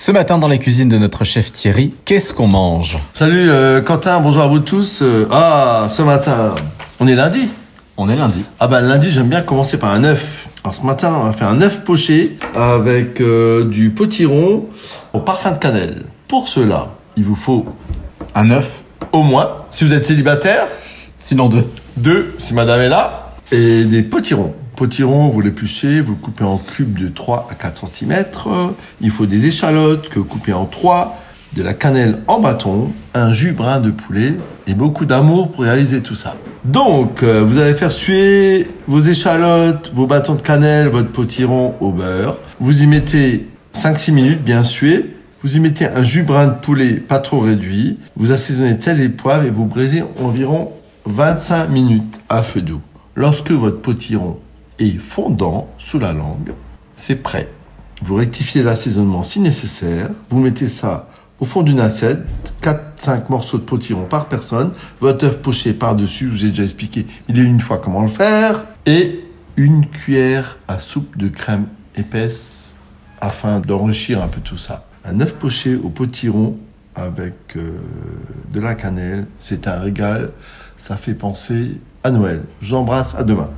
Ce matin dans la cuisine de notre chef Thierry, qu'est-ce qu'on mange? Salut euh, Quentin, bonjour à vous tous. Euh, ah, ce matin, on est lundi. On est lundi. Ah ben lundi, j'aime bien commencer par un œuf. Alors ce matin, on va faire un œuf poché avec euh, du potiron au parfum de cannelle. Pour cela, il vous faut Un œuf, au moins, si vous êtes célibataire, sinon deux. deux si madame est là, et des potirons. Potirons, vous l'épluchez, vous le coupez en cubes de 3 à 4 cm. Il faut des échalotes que vous coupez en 3, de la cannelle en bâton, un jus brun de poulet et beaucoup d'amour pour réaliser tout ça. Donc, euh, vous allez faire suer vos échalotes, vos bâtons de cannelle, votre potiron au beurre. Vous y mettez 5-6 minutes bien suer. Vous y mettez un jus brun de poulet pas trop réduit. Vous assaisonnez sel et poivre et vous braisez environ 25 minutes à feu doux. Lorsque votre potiron est fondant sous la langue, c'est prêt. Vous rectifiez l'assaisonnement si nécessaire. Vous mettez ça au fond d'une assiette, 4-5 morceaux de potiron par personne, votre œuf poché par-dessus, je vous ai déjà expliqué il y a une fois comment le faire, et une cuillère à soupe de crème épaisse afin d'enrichir un peu tout ça. Un œuf poché au potiron avec euh, de la cannelle, c'est un régal, ça fait penser à Noël. Je vous embrasse, à demain.